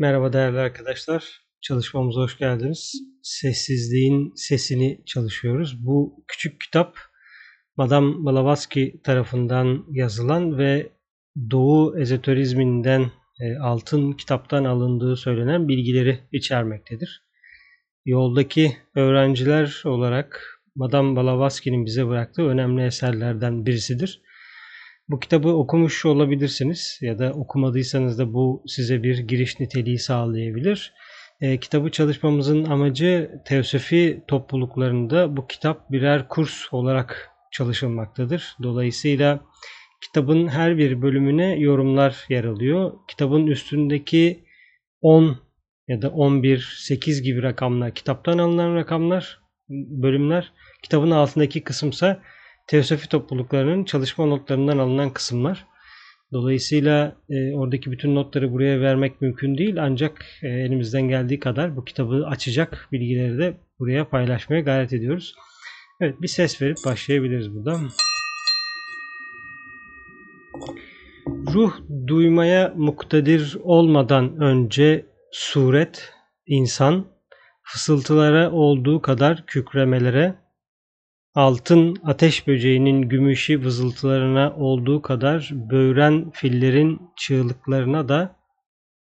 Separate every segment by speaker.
Speaker 1: Merhaba değerli arkadaşlar. Çalışmamıza hoş geldiniz. Sessizliğin sesini çalışıyoruz. Bu küçük kitap Madame Blavatsky tarafından yazılan ve Doğu ezoterizminden e, altın kitaptan alındığı söylenen bilgileri içermektedir. Yoldaki öğrenciler olarak Madame Blavatsky'nin bize bıraktığı önemli eserlerden birisidir. Bu kitabı okumuş olabilirsiniz ya da okumadıysanız da bu size bir giriş niteliği sağlayabilir. E, kitabı çalışmamızın amacı teosofi topluluklarında bu kitap birer kurs olarak çalışılmaktadır. Dolayısıyla kitabın her bir bölümüne yorumlar yer alıyor. Kitabın üstündeki 10 ya da 11, 8 gibi rakamlar kitaptan alınan rakamlar, bölümler. Kitabın altındaki kısımsa teosofi topluluklarının çalışma notlarından alınan kısımlar. Dolayısıyla e, oradaki bütün notları buraya vermek mümkün değil ancak e, elimizden geldiği kadar bu kitabı açacak bilgileri de buraya paylaşmaya gayret ediyoruz. Evet bir ses verip başlayabiliriz burada. Ruh duymaya muktedir olmadan önce suret, insan, fısıltılara olduğu kadar kükremelere, Altın ateş böceğinin gümüşü vızıltılarına olduğu kadar böğren fillerin çığlıklarına da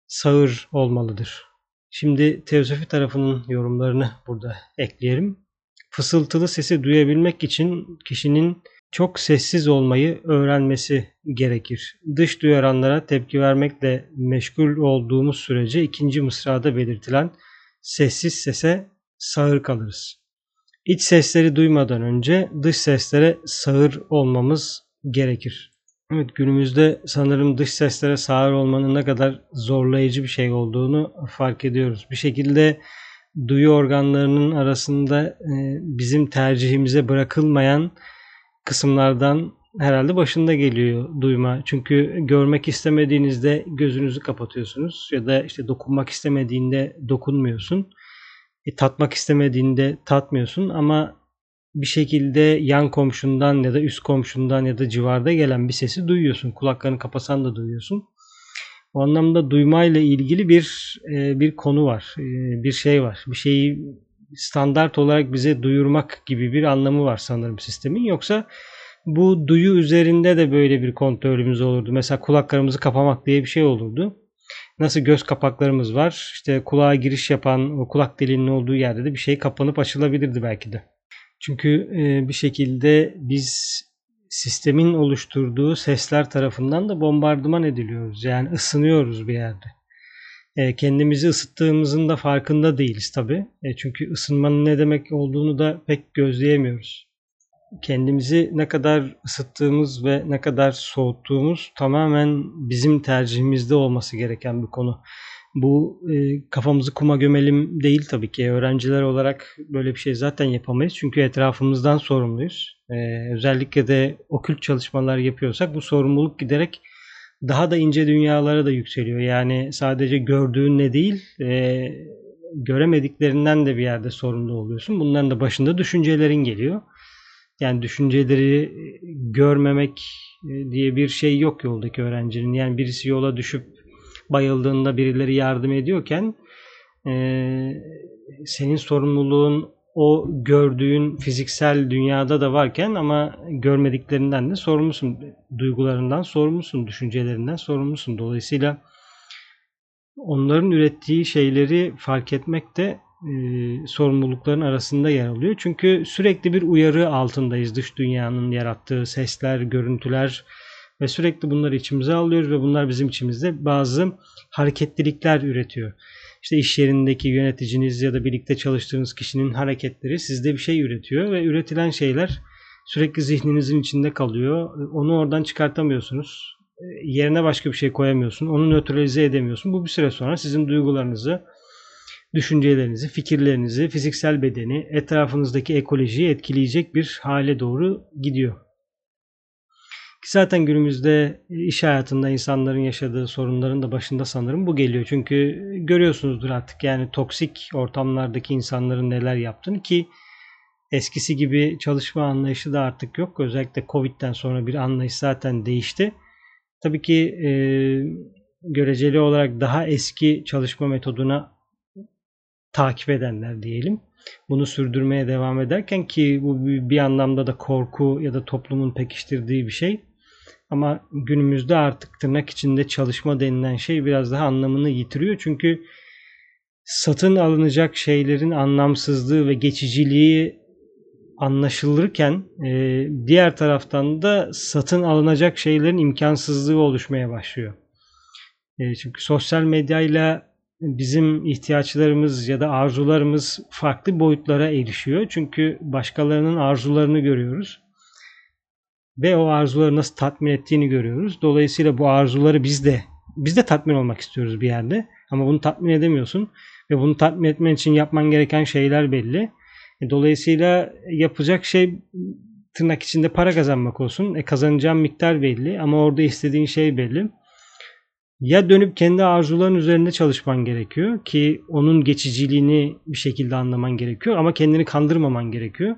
Speaker 1: sağır olmalıdır. Şimdi teosofi tarafının yorumlarını burada ekleyelim. Fısıltılı sesi duyabilmek için kişinin çok sessiz olmayı öğrenmesi gerekir. Dış duyaranlara tepki vermekle meşgul olduğumuz sürece ikinci mısrada belirtilen sessiz sese sağır kalırız. İç sesleri duymadan önce dış seslere sağır olmamız gerekir. Evet günümüzde sanırım dış seslere sağır olmanın ne kadar zorlayıcı bir şey olduğunu fark ediyoruz. Bir şekilde duyu organlarının arasında e, bizim tercihimize bırakılmayan kısımlardan herhalde başında geliyor duyma. Çünkü görmek istemediğinizde gözünüzü kapatıyorsunuz ya da işte dokunmak istemediğinde dokunmuyorsun e, tatmak istemediğinde tatmıyorsun ama bir şekilde yan komşundan ya da üst komşundan ya da civarda gelen bir sesi duyuyorsun. Kulaklarını kapasan da duyuyorsun. O anlamda duymayla ilgili bir e, bir konu var. E, bir şey var. Bir şeyi standart olarak bize duyurmak gibi bir anlamı var sanırım sistemin. Yoksa bu duyu üzerinde de böyle bir kontrolümüz olurdu. Mesela kulaklarımızı kapamak diye bir şey olurdu. Nasıl göz kapaklarımız var. İşte kulağa giriş yapan kulak deliğinin olduğu yerde de bir şey kapanıp açılabilirdi belki de. Çünkü e, bir şekilde biz sistemin oluşturduğu sesler tarafından da bombardıman ediliyoruz. Yani ısınıyoruz bir yerde. E, kendimizi ısıttığımızın da farkında değiliz tabi. E, çünkü ısınmanın ne demek olduğunu da pek gözleyemiyoruz kendimizi ne kadar ısıttığımız ve ne kadar soğuttuğumuz tamamen bizim tercihimizde olması gereken bir konu. Bu e, kafamızı kuma gömelim değil tabii ki. Öğrenciler olarak böyle bir şey zaten yapamayız. Çünkü etrafımızdan sorumluyuz. E, özellikle de okült çalışmalar yapıyorsak bu sorumluluk giderek daha da ince dünyalara da yükseliyor. Yani sadece gördüğün ne değil, e, göremediklerinden de bir yerde sorumlu oluyorsun. Bunların da başında düşüncelerin geliyor. Yani düşünceleri görmemek e, diye bir şey yok yoldaki öğrencinin. Yani birisi yola düşüp bayıldığında birileri yardım ediyorken e, senin sorumluluğun o gördüğün fiziksel dünyada da varken ama görmediklerinden de sorumlusun. Duygularından sorumlusun, düşüncelerinden sorumlusun. Dolayısıyla onların ürettiği şeyleri fark etmek de e, sorumlulukların arasında yer alıyor. Çünkü sürekli bir uyarı altındayız dış dünyanın yarattığı sesler, görüntüler ve sürekli bunları içimize alıyoruz ve bunlar bizim içimizde bazı hareketlilikler üretiyor. İşte iş yerindeki yöneticiniz ya da birlikte çalıştığınız kişinin hareketleri sizde bir şey üretiyor ve üretilen şeyler sürekli zihninizin içinde kalıyor. Onu oradan çıkartamıyorsunuz. E, yerine başka bir şey koyamıyorsun. Onu nötralize edemiyorsun. Bu bir süre sonra sizin duygularınızı, düşüncelerinizi, fikirlerinizi, fiziksel bedeni, etrafınızdaki ekolojiyi etkileyecek bir hale doğru gidiyor. Ki zaten günümüzde iş hayatında insanların yaşadığı sorunların da başında sanırım bu geliyor. Çünkü görüyorsunuzdur artık yani toksik ortamlardaki insanların neler yaptığını ki eskisi gibi çalışma anlayışı da artık yok. Özellikle Covid'den sonra bir anlayış zaten değişti. Tabii ki göreceli olarak daha eski çalışma metoduna takip edenler diyelim. Bunu sürdürmeye devam ederken ki bu bir anlamda da korku ya da toplumun pekiştirdiği bir şey. Ama günümüzde artık tırnak içinde çalışma denilen şey biraz daha anlamını yitiriyor. Çünkü satın alınacak şeylerin anlamsızlığı ve geçiciliği anlaşılırken e, diğer taraftan da satın alınacak şeylerin imkansızlığı oluşmaya başlıyor. E, çünkü sosyal medyayla bizim ihtiyaçlarımız ya da arzularımız farklı boyutlara erişiyor. Çünkü başkalarının arzularını görüyoruz. Ve o arzuları nasıl tatmin ettiğini görüyoruz. Dolayısıyla bu arzuları biz de biz de tatmin olmak istiyoruz bir yerde. Ama bunu tatmin edemiyorsun. Ve bunu tatmin etmen için yapman gereken şeyler belli. E, dolayısıyla yapacak şey tırnak içinde para kazanmak olsun. E, kazanacağın miktar belli ama orada istediğin şey belli. Ya dönüp kendi arzuların üzerinde çalışman gerekiyor ki onun geçiciliğini bir şekilde anlaman gerekiyor ama kendini kandırmaman gerekiyor.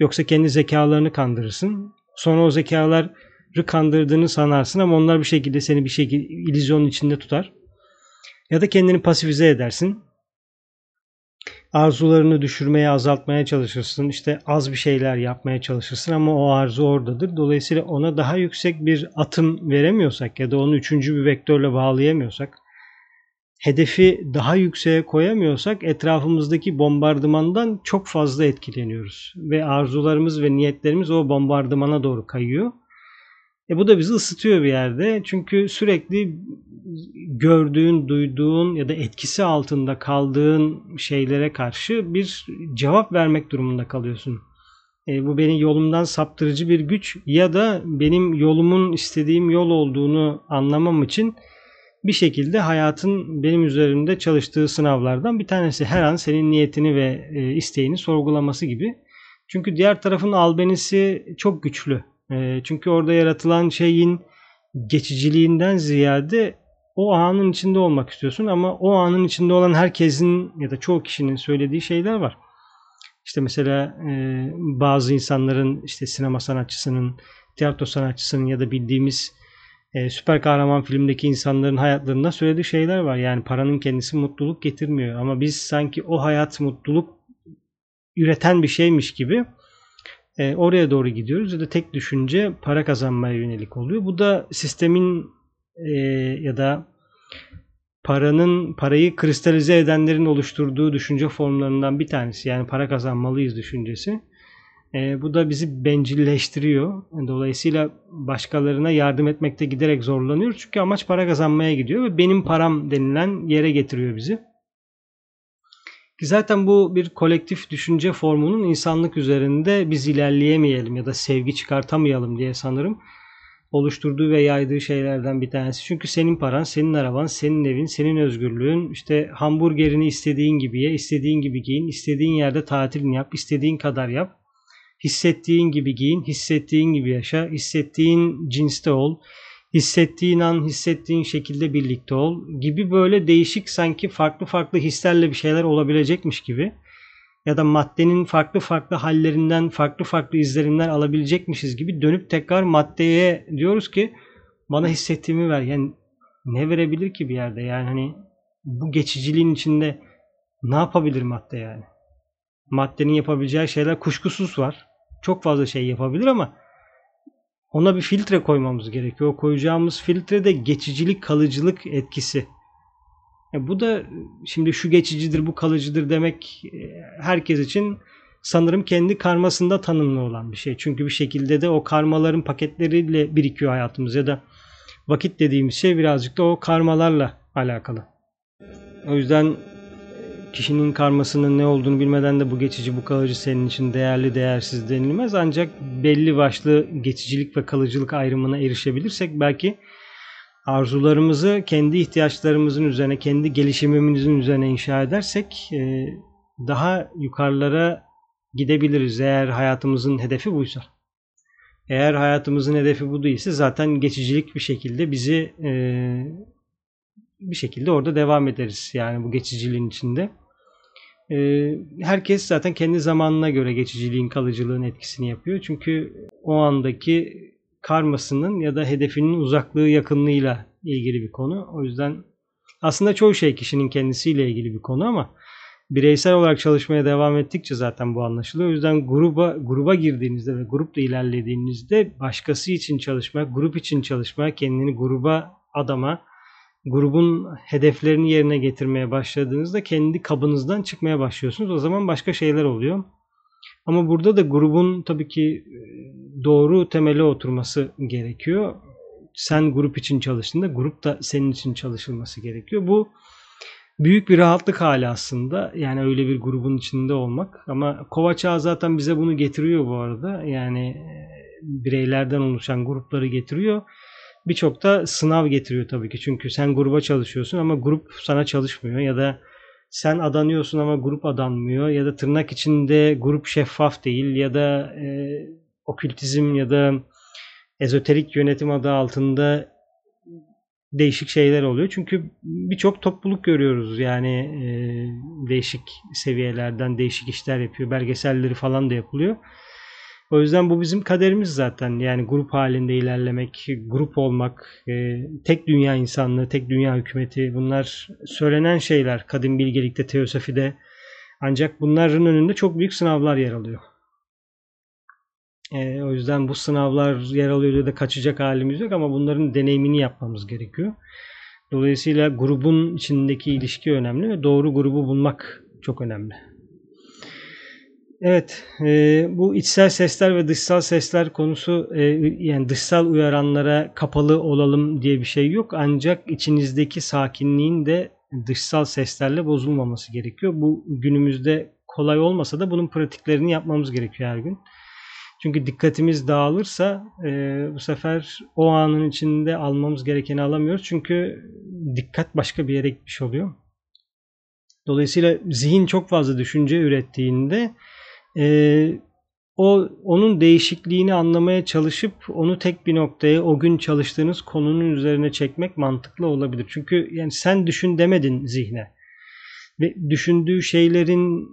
Speaker 1: Yoksa kendi zekalarını kandırırsın. Sonra o zekaları kandırdığını sanarsın ama onlar bir şekilde seni bir şekilde illüzyonun içinde tutar. Ya da kendini pasifize edersin arzularını düşürmeye, azaltmaya çalışırsın. İşte az bir şeyler yapmaya çalışırsın ama o arzu oradadır. Dolayısıyla ona daha yüksek bir atım veremiyorsak ya da onu üçüncü bir vektörle bağlayamıyorsak, hedefi daha yükseğe koyamıyorsak etrafımızdaki bombardımandan çok fazla etkileniyoruz. Ve arzularımız ve niyetlerimiz o bombardımana doğru kayıyor. E bu da bizi ısıtıyor bir yerde. Çünkü sürekli gördüğün, duyduğun ya da etkisi altında kaldığın şeylere karşı bir cevap vermek durumunda kalıyorsun. E, bu beni yolumdan saptırıcı bir güç ya da benim yolumun istediğim yol olduğunu anlamam için bir şekilde hayatın benim üzerinde çalıştığı sınavlardan bir tanesi. Her an senin niyetini ve e, isteğini sorgulaması gibi. Çünkü diğer tarafın albenisi çok güçlü. E, çünkü orada yaratılan şeyin geçiciliğinden ziyade o anın içinde olmak istiyorsun ama o anın içinde olan herkesin ya da çoğu kişinin söylediği şeyler var. İşte mesela e, bazı insanların işte sinema sanatçısının, tiyatro sanatçısının ya da bildiğimiz e, süper kahraman filmdeki insanların hayatlarında söylediği şeyler var. Yani paranın kendisi mutluluk getirmiyor ama biz sanki o hayat mutluluk üreten bir şeymiş gibi e, oraya doğru gidiyoruz ya da tek düşünce para kazanmaya yönelik oluyor. Bu da sistemin e, ya da paranın parayı kristalize edenlerin oluşturduğu düşünce formlarından bir tanesi. Yani para kazanmalıyız düşüncesi. E, bu da bizi bencilleştiriyor. Dolayısıyla başkalarına yardım etmekte giderek zorlanıyoruz. Çünkü amaç para kazanmaya gidiyor ve benim param denilen yere getiriyor bizi. Ki zaten bu bir kolektif düşünce formunun insanlık üzerinde biz ilerleyemeyelim ya da sevgi çıkartamayalım diye sanırım oluşturduğu ve yaydığı şeylerden bir tanesi. Çünkü senin paran, senin araban, senin evin, senin özgürlüğün. İşte hamburgerini istediğin gibi ye, istediğin gibi giyin, istediğin yerde tatilini yap, istediğin kadar yap. Hissettiğin gibi giyin, hissettiğin gibi yaşa, hissettiğin cinste ol, hissettiğin an hissettiğin şekilde birlikte ol gibi böyle değişik sanki farklı farklı hislerle bir şeyler olabilecekmiş gibi ya da maddenin farklı farklı hallerinden, farklı farklı izlerinden alabilecekmişiz gibi dönüp tekrar maddeye diyoruz ki bana hissettiğimi ver. Yani ne verebilir ki bir yerde? Yani hani bu geçiciliğin içinde ne yapabilir madde yani? Maddenin yapabileceği şeyler kuşkusuz var. Çok fazla şey yapabilir ama ona bir filtre koymamız gerekiyor. O koyacağımız filtre de geçicilik, kalıcılık etkisi. E bu da şimdi şu geçicidir, bu kalıcıdır demek e, herkes için sanırım kendi karmasında tanımlı olan bir şey. Çünkü bir şekilde de o karmaların paketleriyle birikiyor hayatımız ya da vakit dediğimiz şey birazcık da o karmalarla alakalı. O yüzden kişinin karmasının ne olduğunu bilmeden de bu geçici, bu kalıcı senin için değerli, değersiz denilmez. Ancak belli başlı geçicilik ve kalıcılık ayrımına erişebilirsek belki arzularımızı kendi ihtiyaçlarımızın üzerine, kendi gelişimimizin üzerine inşa edersek e, daha yukarılara gidebiliriz eğer hayatımızın hedefi buysa. Eğer hayatımızın hedefi bu değilse zaten geçicilik bir şekilde bizi e, bir şekilde orada devam ederiz. Yani bu geçiciliğin içinde. E, herkes zaten kendi zamanına göre geçiciliğin, kalıcılığın etkisini yapıyor. Çünkü o andaki karmasının ya da hedefinin uzaklığı yakınlığıyla ilgili bir konu. O yüzden aslında çoğu şey kişinin kendisiyle ilgili bir konu ama bireysel olarak çalışmaya devam ettikçe zaten bu anlaşılıyor. O yüzden gruba gruba girdiğinizde ve grupla ilerlediğinizde başkası için çalışmak, grup için çalışmak, kendini gruba adama, grubun hedeflerini yerine getirmeye başladığınızda kendi kabınızdan çıkmaya başlıyorsunuz. O zaman başka şeyler oluyor. Ama burada da grubun tabii ki e, doğru temele oturması gerekiyor. Sen grup için çalıştığında grup da senin için çalışılması gerekiyor. Bu büyük bir rahatlık hali aslında. Yani öyle bir grubun içinde olmak. Ama Kovaçağ zaten bize bunu getiriyor bu arada. Yani e, bireylerden oluşan grupları getiriyor. Birçok da sınav getiriyor tabii ki. Çünkü sen gruba çalışıyorsun ama grup sana çalışmıyor ya da sen adanıyorsun ama grup adanmıyor ya da tırnak içinde grup şeffaf değil ya da e, okültizm ya da ezoterik yönetim adı altında değişik şeyler oluyor. Çünkü birçok topluluk görüyoruz yani e, değişik seviyelerden değişik işler yapıyor. Belgeselleri falan da yapılıyor. O yüzden bu bizim kaderimiz zaten. Yani grup halinde ilerlemek, grup olmak, e, tek dünya insanlığı, tek dünya hükümeti bunlar söylenen şeyler kadim bilgelikte, teosofide. Ancak bunların önünde çok büyük sınavlar yer alıyor. E, o yüzden bu sınavlar yer alıyor diye de kaçacak halimiz yok ama bunların deneyimini yapmamız gerekiyor. Dolayısıyla grubun içindeki ilişki önemli ve doğru grubu bulmak çok önemli. Evet, e, bu içsel sesler ve dışsal sesler konusu e, yani dışsal uyaranlara kapalı olalım diye bir şey yok. Ancak içinizdeki sakinliğin de dışsal seslerle bozulmaması gerekiyor. Bu günümüzde kolay olmasa da bunun pratiklerini yapmamız gerekiyor her gün. Çünkü dikkatimiz dağılırsa e, bu sefer o anın içinde almamız gerekeni alamıyoruz. Çünkü dikkat başka bir yere gitmiş oluyor. Dolayısıyla zihin çok fazla düşünce ürettiğinde e, o onun değişikliğini anlamaya çalışıp onu tek bir noktaya o gün çalıştığınız konunun üzerine çekmek mantıklı olabilir. Çünkü yani sen düşün demedin zihne. Ve düşündüğü şeylerin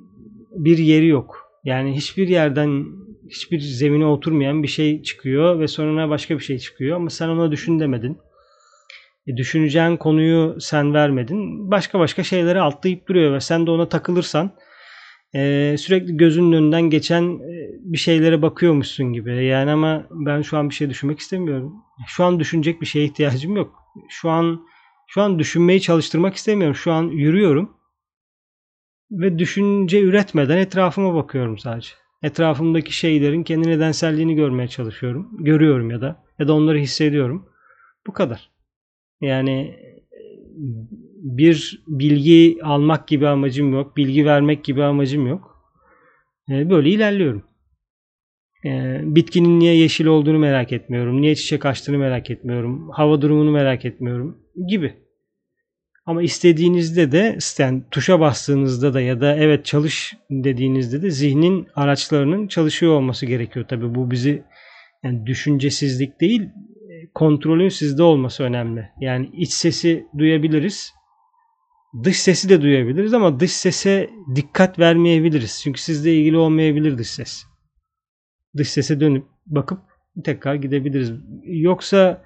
Speaker 1: bir yeri yok. Yani hiçbir yerden hiçbir zemine oturmayan bir şey çıkıyor ve sonuna başka bir şey çıkıyor ama sen ona düşün demedin. E, düşüneceğin konuyu sen vermedin. Başka başka şeyleri atlayıp duruyor ve sen de ona takılırsan e, sürekli gözünün önünden geçen e, bir şeylere bakıyormuşsun gibi. Yani ama ben şu an bir şey düşünmek istemiyorum. Şu an düşünecek bir şeye ihtiyacım yok. Şu an şu an düşünmeyi çalıştırmak istemiyorum. Şu an yürüyorum ve düşünce üretmeden etrafıma bakıyorum sadece. Etrafımdaki şeylerin kendi nedenselliğini görmeye çalışıyorum. Görüyorum ya da ya da onları hissediyorum. Bu kadar. Yani bir bilgi almak gibi amacım yok. Bilgi vermek gibi amacım yok. Ee, böyle ilerliyorum. Ee, bitkinin niye yeşil olduğunu merak etmiyorum. Niye çiçek açtığını merak etmiyorum. Hava durumunu merak etmiyorum gibi. Ama istediğinizde de yani tuşa bastığınızda da ya da evet çalış dediğinizde de zihnin araçlarının çalışıyor olması gerekiyor. Tabi bu bizi yani düşüncesizlik değil kontrolün sizde olması önemli. Yani iç sesi duyabiliriz dış sesi de duyabiliriz ama dış sese dikkat vermeyebiliriz. Çünkü sizle ilgili olmayabilir dış ses. Dış sese dönüp bakıp tekrar gidebiliriz. Yoksa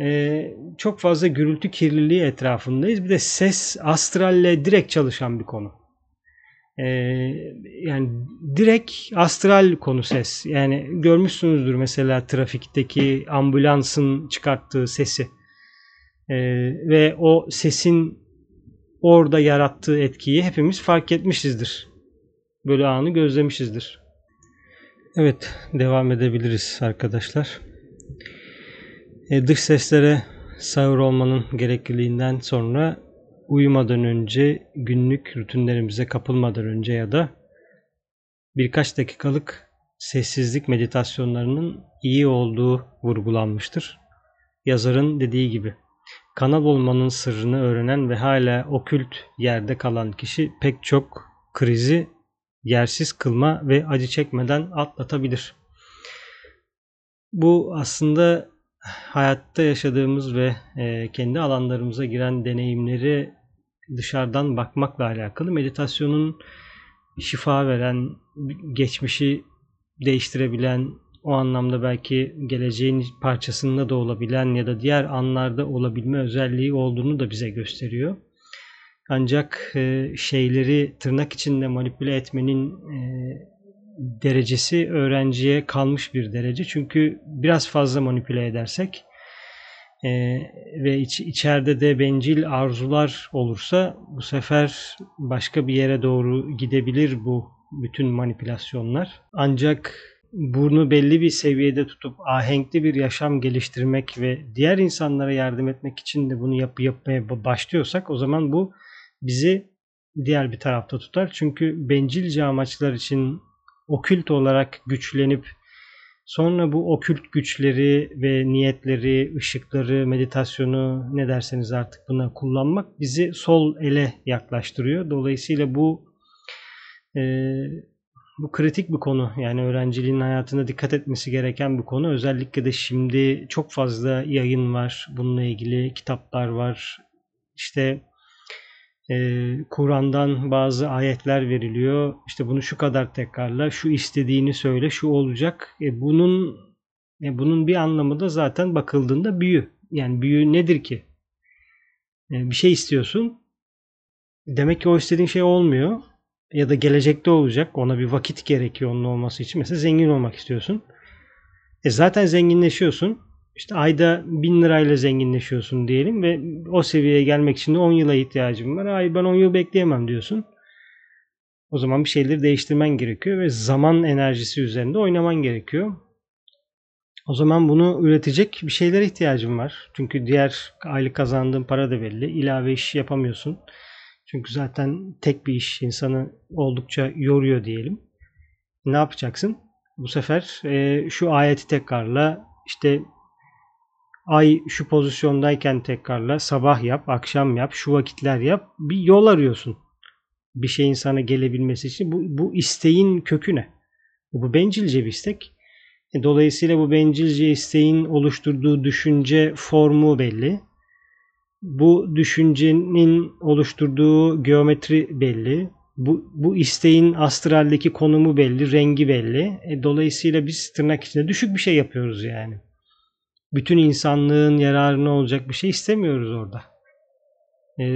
Speaker 1: e, çok fazla gürültü kirliliği etrafındayız. Bir de ses astralle direkt çalışan bir konu. E, yani direkt astral konu ses. Yani görmüşsünüzdür mesela trafikteki ambulansın çıkarttığı sesi. E, ve o sesin orada yarattığı etkiyi hepimiz fark etmişizdir. Böyle anı gözlemişizdir. Evet, devam edebiliriz arkadaşlar. E, dış seslere sağır olmanın gerekliliğinden sonra uyumadan önce, günlük rutinlerimize kapılmadan önce ya da birkaç dakikalık sessizlik meditasyonlarının iyi olduğu vurgulanmıştır. Yazarın dediği gibi Kanal olmanın sırrını öğrenen ve hala okült yerde kalan kişi pek çok krizi yersiz kılma ve acı çekmeden atlatabilir. Bu aslında hayatta yaşadığımız ve e, kendi alanlarımıza giren deneyimleri dışarıdan bakmakla alakalı. Meditasyonun şifa veren, geçmişi değiştirebilen, o anlamda belki geleceğin parçasında da olabilen ya da diğer anlarda olabilme özelliği olduğunu da bize gösteriyor. Ancak e, şeyleri tırnak içinde manipüle etmenin e, derecesi öğrenciye kalmış bir derece. Çünkü biraz fazla manipüle edersek e, ve iç, içeride de bencil arzular olursa bu sefer başka bir yere doğru gidebilir bu bütün manipülasyonlar. Ancak burnu belli bir seviyede tutup ahenkli bir yaşam geliştirmek ve diğer insanlara yardım etmek için de bunu yap yapmaya başlıyorsak o zaman bu bizi diğer bir tarafta tutar. Çünkü bencilce amaçlar için okült olarak güçlenip sonra bu okült güçleri ve niyetleri, ışıkları, meditasyonu ne derseniz artık buna kullanmak bizi sol ele yaklaştırıyor. Dolayısıyla bu e, bu kritik bir konu. Yani öğrenciliğin hayatında dikkat etmesi gereken bir konu. Özellikle de şimdi çok fazla yayın var. Bununla ilgili kitaplar var. İşte e, Kur'an'dan bazı ayetler veriliyor. İşte bunu şu kadar tekrarla, şu istediğini söyle, şu olacak. E, bunun e, bunun bir anlamı da zaten bakıldığında büyü. Yani büyü nedir ki? E, bir şey istiyorsun. Demek ki o istediğin şey olmuyor. Ya da gelecekte olacak. Ona bir vakit gerekiyor onun olması için. Mesela zengin olmak istiyorsun. E zaten zenginleşiyorsun işte ayda 1000 lirayla zenginleşiyorsun diyelim ve o seviyeye gelmek için de 10 yıla ihtiyacım var. Ay ben 10 yıl bekleyemem diyorsun. O zaman bir şeyleri değiştirmen gerekiyor ve zaman enerjisi üzerinde oynaman gerekiyor. O zaman bunu üretecek bir şeylere ihtiyacım var. Çünkü diğer aylık kazandığın para da belli. İlave iş yapamıyorsun. Çünkü zaten tek bir iş insanı oldukça yoruyor diyelim. Ne yapacaksın? Bu sefer e, şu ayeti tekrarla işte ay şu pozisyondayken tekrarla, sabah yap, akşam yap, şu vakitler yap. Bir yol arıyorsun. Bir şeyin sana gelebilmesi için. Bu, bu isteğin kökü ne? Bu bencilce bir istek. E, dolayısıyla bu bencilce isteğin oluşturduğu düşünce formu belli. Bu düşüncenin oluşturduğu geometri belli. Bu, bu isteğin astraldeki konumu belli, rengi belli. E, dolayısıyla biz tırnak içinde düşük bir şey yapıyoruz yani bütün insanlığın yararına olacak bir şey istemiyoruz orada. E,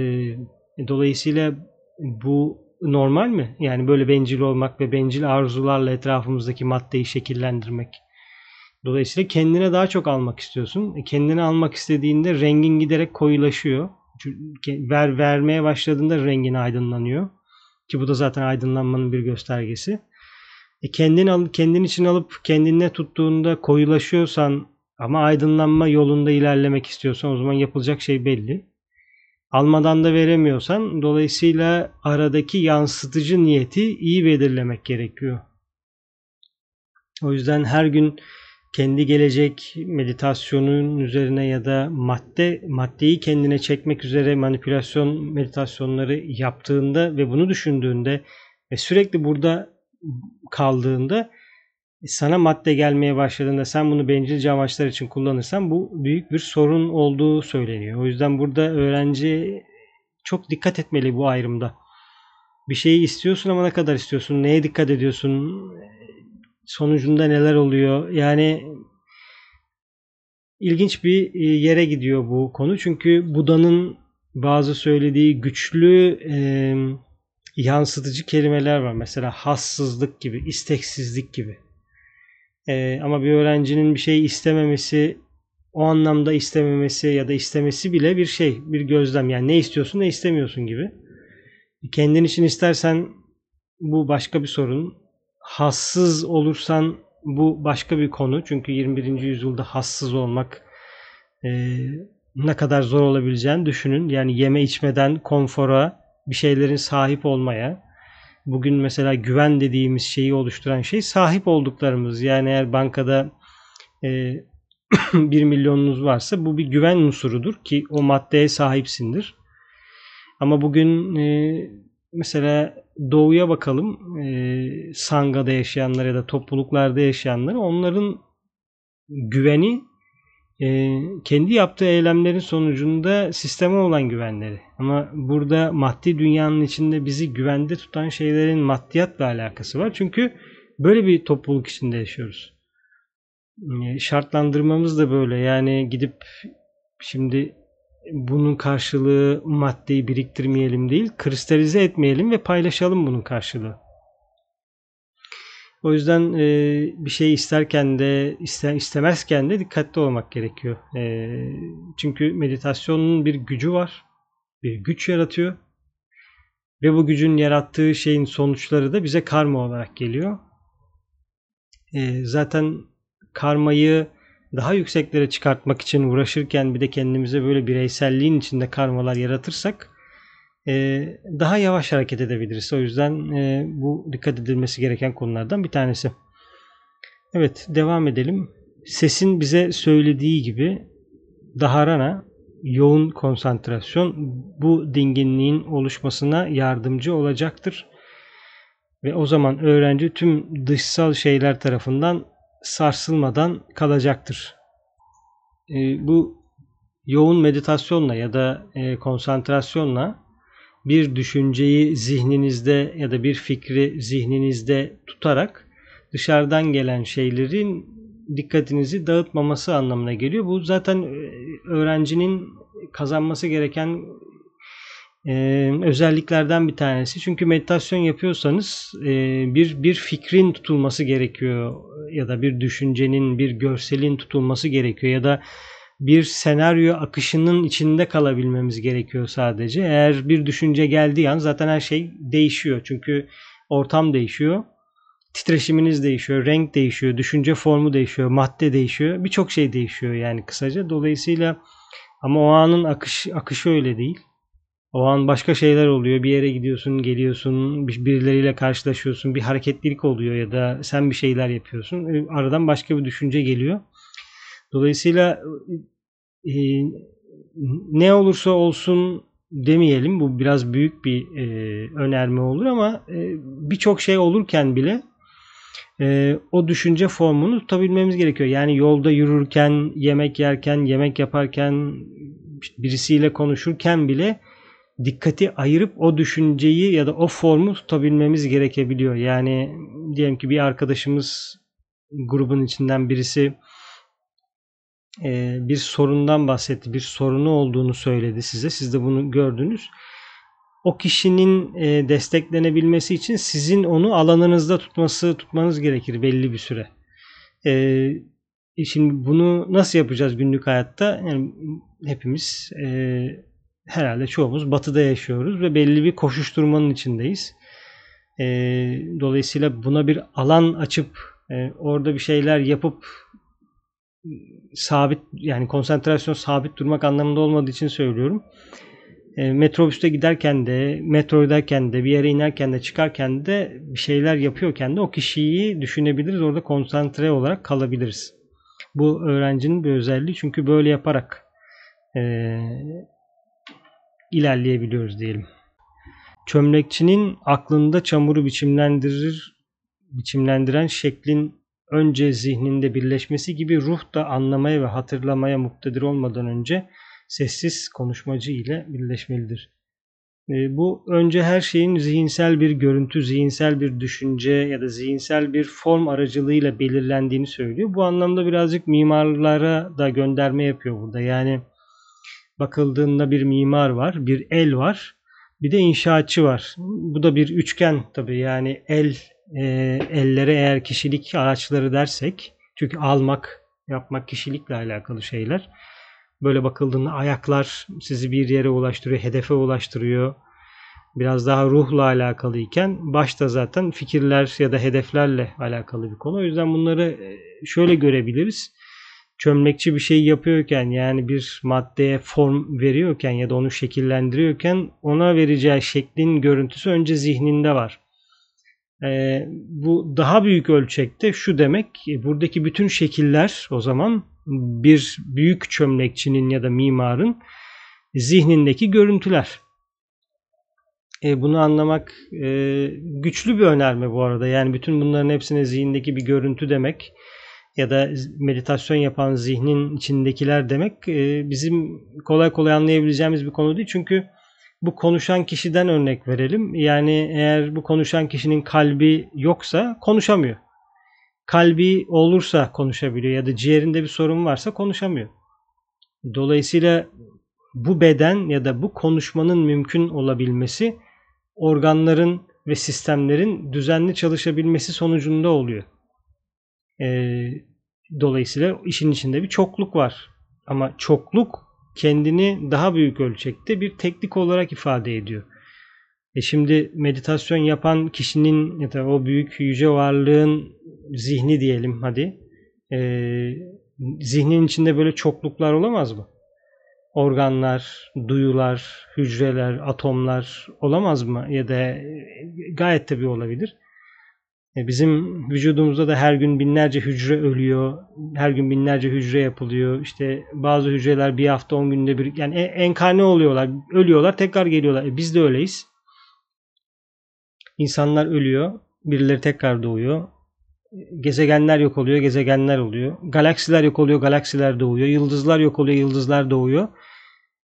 Speaker 1: dolayısıyla bu normal mi? Yani böyle bencil olmak ve bencil arzularla etrafımızdaki maddeyi şekillendirmek. Dolayısıyla kendine daha çok almak istiyorsun. E, kendine almak istediğinde rengin giderek koyulaşıyor. Ver, vermeye başladığında rengin aydınlanıyor. Ki bu da zaten aydınlanmanın bir göstergesi. E kendin, al, kendin için alıp kendine tuttuğunda koyulaşıyorsan ama aydınlanma yolunda ilerlemek istiyorsan o zaman yapılacak şey belli. Almadan da veremiyorsan dolayısıyla aradaki yansıtıcı niyeti iyi belirlemek gerekiyor. O yüzden her gün kendi gelecek meditasyonun üzerine ya da madde maddeyi kendine çekmek üzere manipülasyon meditasyonları yaptığında ve bunu düşündüğünde ve sürekli burada kaldığında sana madde gelmeye başladığında sen bunu bencilce amaçlar için kullanırsan bu büyük bir sorun olduğu söyleniyor. O yüzden burada öğrenci çok dikkat etmeli bu ayrımda. Bir şeyi istiyorsun ama ne kadar istiyorsun? Neye dikkat ediyorsun? Sonucunda neler oluyor? Yani ilginç bir e, yere gidiyor bu konu. Çünkü Buda'nın bazı söylediği güçlü e, yansıtıcı kelimeler var. Mesela hassızlık gibi, isteksizlik gibi. Ee, ama bir öğrencinin bir şey istememesi, o anlamda istememesi ya da istemesi bile bir şey, bir gözlem. Yani ne istiyorsun ne istemiyorsun gibi. Kendin için istersen bu başka bir sorun. Hassız olursan bu başka bir konu. Çünkü 21. yüzyılda hassız olmak e, ne kadar zor olabileceğini düşünün. Yani yeme içmeden konfora, bir şeylerin sahip olmaya, bugün mesela güven dediğimiz şeyi oluşturan şey sahip olduklarımız. Yani eğer bankada e, 1 milyonunuz varsa bu bir güven unsurudur ki o maddeye sahipsindir. Ama bugün e, mesela doğuya bakalım e, Sanga'da yaşayanlar ya da topluluklarda yaşayanlar onların güveni e, kendi yaptığı eylemlerin sonucunda sisteme olan güvenleri. Ama burada maddi dünyanın içinde bizi güvende tutan şeylerin maddiyatla alakası var. Çünkü böyle bir topluluk içinde yaşıyoruz. e, şartlandırmamız da böyle. Yani gidip şimdi bunun karşılığı maddeyi biriktirmeyelim değil, kristalize etmeyelim ve paylaşalım bunun karşılığı. O yüzden e, bir şey isterken de ister istemezken de dikkatli olmak gerekiyor. E, çünkü meditasyonun bir gücü var, bir güç yaratıyor ve bu gücün yarattığı şeyin sonuçları da bize karma olarak geliyor. E, zaten karmayı daha yükseklere çıkartmak için uğraşırken bir de kendimize böyle bireyselliğin içinde karmalar yaratırsak e, daha yavaş hareket edebiliriz. O yüzden e, bu dikkat edilmesi gereken konulardan bir tanesi. Evet devam edelim. Sesin bize söylediği gibi Daharana yoğun konsantrasyon bu dinginliğin oluşmasına yardımcı olacaktır. Ve o zaman öğrenci tüm dışsal şeyler tarafından sarsılmadan kalacaktır. E, bu yoğun meditasyonla ya da e, konsantrasyonla bir düşünceyi zihninizde ya da bir fikri zihninizde tutarak dışarıdan gelen şeylerin dikkatinizi dağıtmaması anlamına geliyor. Bu zaten e, öğrencinin kazanması gereken e, özelliklerden bir tanesi. Çünkü meditasyon yapıyorsanız e, bir bir fikrin tutulması gerekiyor ya da bir düşüncenin, bir görselin tutulması gerekiyor ya da bir senaryo akışının içinde kalabilmemiz gerekiyor sadece. Eğer bir düşünce geldiği an zaten her şey değişiyor. Çünkü ortam değişiyor. Titreşiminiz değişiyor, renk değişiyor, düşünce formu değişiyor, madde değişiyor. Birçok şey değişiyor yani kısaca. Dolayısıyla ama o anın akış, akışı öyle değil. O an başka şeyler oluyor. Bir yere gidiyorsun, geliyorsun, birileriyle karşılaşıyorsun, bir hareketlilik oluyor ya da sen bir şeyler yapıyorsun. E, aradan başka bir düşünce geliyor. Dolayısıyla e, ne olursa olsun demeyelim. Bu biraz büyük bir e, önerme olur ama e, birçok şey olurken bile e, o düşünce formunu tutabilmemiz gerekiyor. Yani yolda yürürken, yemek yerken, yemek yaparken, birisiyle konuşurken bile dikkati ayırıp o düşünceyi ya da o formu tutabilmemiz gerekebiliyor. Yani diyelim ki bir arkadaşımız grubun içinden birisi e, bir sorundan bahsetti. Bir sorunu olduğunu söyledi size. Siz de bunu gördünüz. O kişinin e, desteklenebilmesi için sizin onu alanınızda tutması tutmanız gerekir belli bir süre. E, şimdi bunu nasıl yapacağız günlük hayatta? Yani hepimiz herhalde çoğumuz batıda yaşıyoruz ve belli bir koşuşturmanın içindeyiz. dolayısıyla buna bir alan açıp orada bir şeyler yapıp sabit yani konsantrasyon sabit durmak anlamında olmadığı için söylüyorum. E, metrobüste giderken de, metroydayken de, bir yere inerken de, çıkarken de bir şeyler yapıyorken de o kişiyi düşünebiliriz. Orada konsantre olarak kalabiliriz. Bu öğrencinin bir özelliği çünkü böyle yaparak e, ilerleyebiliyoruz diyelim. Çömlekçinin aklında çamuru biçimlendirir, biçimlendiren şeklin önce zihninde birleşmesi gibi ruh da anlamaya ve hatırlamaya muktedir olmadan önce sessiz konuşmacı ile birleşmelidir. E, bu önce her şeyin zihinsel bir görüntü, zihinsel bir düşünce ya da zihinsel bir form aracılığıyla belirlendiğini söylüyor. Bu anlamda birazcık mimarlara da gönderme yapıyor burada. Yani bakıldığında bir mimar var, bir el var, bir de inşaatçı var. Bu da bir üçgen tabii yani el e, ellere eğer kişilik araçları dersek çünkü almak, yapmak kişilikle alakalı şeyler. Böyle bakıldığında ayaklar sizi bir yere ulaştırıyor, hedefe ulaştırıyor. Biraz daha ruhla alakalı iken başta zaten fikirler ya da hedeflerle alakalı bir konu. O yüzden bunları e, şöyle görebiliriz. Çömlekçi bir şey yapıyorken yani bir maddeye form veriyorken ya da onu şekillendiriyorken ona vereceği şeklin görüntüsü önce zihninde var. E, bu daha büyük ölçekte şu demek buradaki bütün şekiller o zaman bir büyük çömlekçinin ya da mimarın zihnindeki görüntüler. E, bunu anlamak e, güçlü bir önerme bu arada. Yani bütün bunların hepsine zihindeki bir görüntü demek ya da meditasyon yapan zihnin içindekiler demek e, bizim kolay kolay anlayabileceğimiz bir konu değil. Çünkü bu konuşan kişiden örnek verelim. Yani eğer bu konuşan kişinin kalbi yoksa konuşamıyor. kalbi olursa konuşabiliyor ya da ciğerinde bir sorun varsa konuşamıyor. Dolayısıyla bu beden ya da bu konuşmanın mümkün olabilmesi organların ve sistemlerin düzenli çalışabilmesi sonucunda oluyor. Ee, dolayısıyla işin içinde bir çokluk var. Ama çokluk kendini daha büyük ölçekte bir teknik olarak ifade ediyor. E şimdi meditasyon yapan kişinin ya da o büyük yüce varlığın zihni diyelim hadi. E, zihnin içinde böyle çokluklar olamaz mı? Organlar, duyular, hücreler, atomlar olamaz mı? Ya da gayet tabii olabilir. E, bizim vücudumuzda da her gün binlerce hücre ölüyor. Her gün binlerce hücre yapılıyor. İşte bazı hücreler bir hafta on günde bir yani enkarne oluyorlar. Ölüyorlar tekrar geliyorlar. E biz de öyleyiz. İnsanlar ölüyor. Birileri tekrar doğuyor. Gezegenler yok oluyor. Gezegenler oluyor. Galaksiler yok oluyor. Galaksiler doğuyor. Yıldızlar yok oluyor. Yıldızlar doğuyor.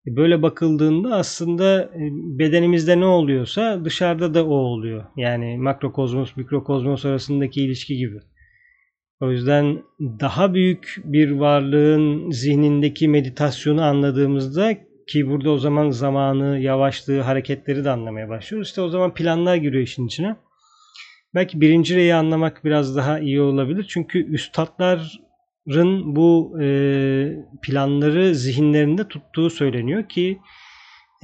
Speaker 1: Böyle bakıldığında aslında e, bedenimizde ne oluyorsa dışarıda da o oluyor. Yani makrokozmos, mikrokozmos arasındaki ilişki gibi. O yüzden daha büyük bir varlığın zihnindeki meditasyonu anladığımızda ki burada o zaman zamanı, yavaşlığı, hareketleri de anlamaya başlıyoruz. İşte o zaman planlar giriyor işin içine. Belki birinci reyi anlamak biraz daha iyi olabilir. Çünkü üstadlar Rın bu e, planları zihinlerinde tuttuğu söyleniyor ki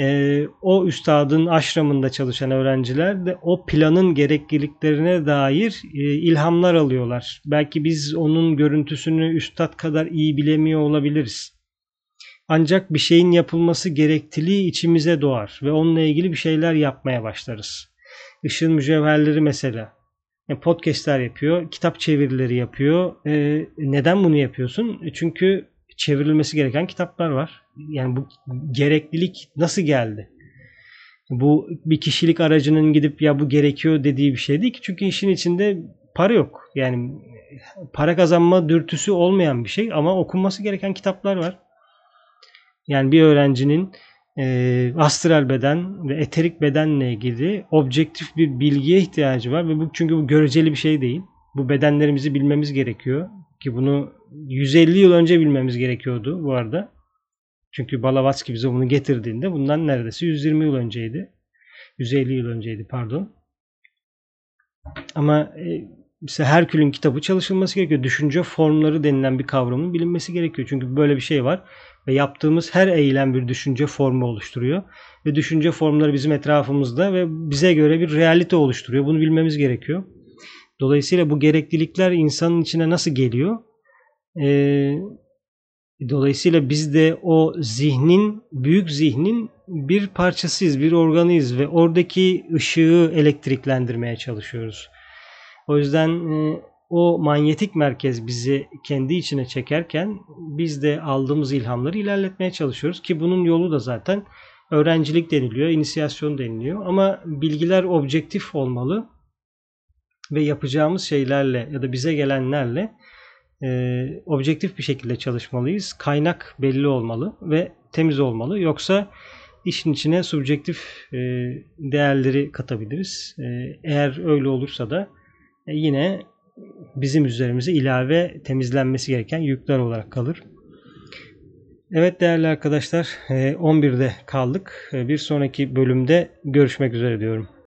Speaker 1: e, o üstadın aşramında çalışan öğrenciler de o planın gerekliliklerine dair e, ilhamlar alıyorlar. Belki biz onun görüntüsünü üstad kadar iyi bilemiyor olabiliriz. Ancak bir şeyin yapılması gerekliliği içimize doğar ve onunla ilgili bir şeyler yapmaya başlarız. Işın mücevherleri mesela podcastler yapıyor, kitap çevirileri yapıyor. E, neden bunu yapıyorsun? E, çünkü çevrilmesi gereken kitaplar var. Yani bu gereklilik nasıl geldi? Bu bir kişilik aracının gidip ya bu gerekiyor dediği bir şey değil ki. Çünkü işin içinde para yok. Yani para kazanma dürtüsü olmayan bir şey ama okunması gereken kitaplar var. Yani bir öğrencinin e, astral beden ve eterik bedenle ilgili objektif bir bilgiye ihtiyacı var ve bu çünkü bu göreceli bir şey değil. Bu bedenlerimizi bilmemiz gerekiyor ki bunu 150 yıl önce bilmemiz gerekiyordu bu arada. Çünkü Balavatsky bize bunu getirdiğinde bundan neredeyse 120 yıl önceydi. 150 yıl önceydi pardon. Ama e, mesela Herkül'ün kitabı çalışılması gerekiyor. Düşünce formları denilen bir kavramın bilinmesi gerekiyor. Çünkü böyle bir şey var ve yaptığımız her eylem bir düşünce formu oluşturuyor. Ve düşünce formları bizim etrafımızda ve bize göre bir realite oluşturuyor. Bunu bilmemiz gerekiyor. Dolayısıyla bu gereklilikler insanın içine nasıl geliyor? Ee, dolayısıyla biz de o zihnin, büyük zihnin bir parçasıyız, bir organıyız ve oradaki ışığı elektriklendirmeye çalışıyoruz. O yüzden e, o manyetik merkez bizi kendi içine çekerken biz de aldığımız ilhamları ilerletmeye çalışıyoruz ki bunun yolu da zaten öğrencilik deniliyor, inisiyasyon deniliyor ama bilgiler objektif olmalı ve yapacağımız şeylerle ya da bize gelenlerle e, objektif bir şekilde çalışmalıyız. Kaynak belli olmalı ve temiz olmalı. Yoksa işin içine subjektif e, değerleri katabiliriz. E, eğer öyle olursa da e, yine bizim üzerimize ilave temizlenmesi gereken yükler olarak kalır. Evet değerli arkadaşlar 11'de e, kaldık. E, bir sonraki bölümde görüşmek üzere diyorum.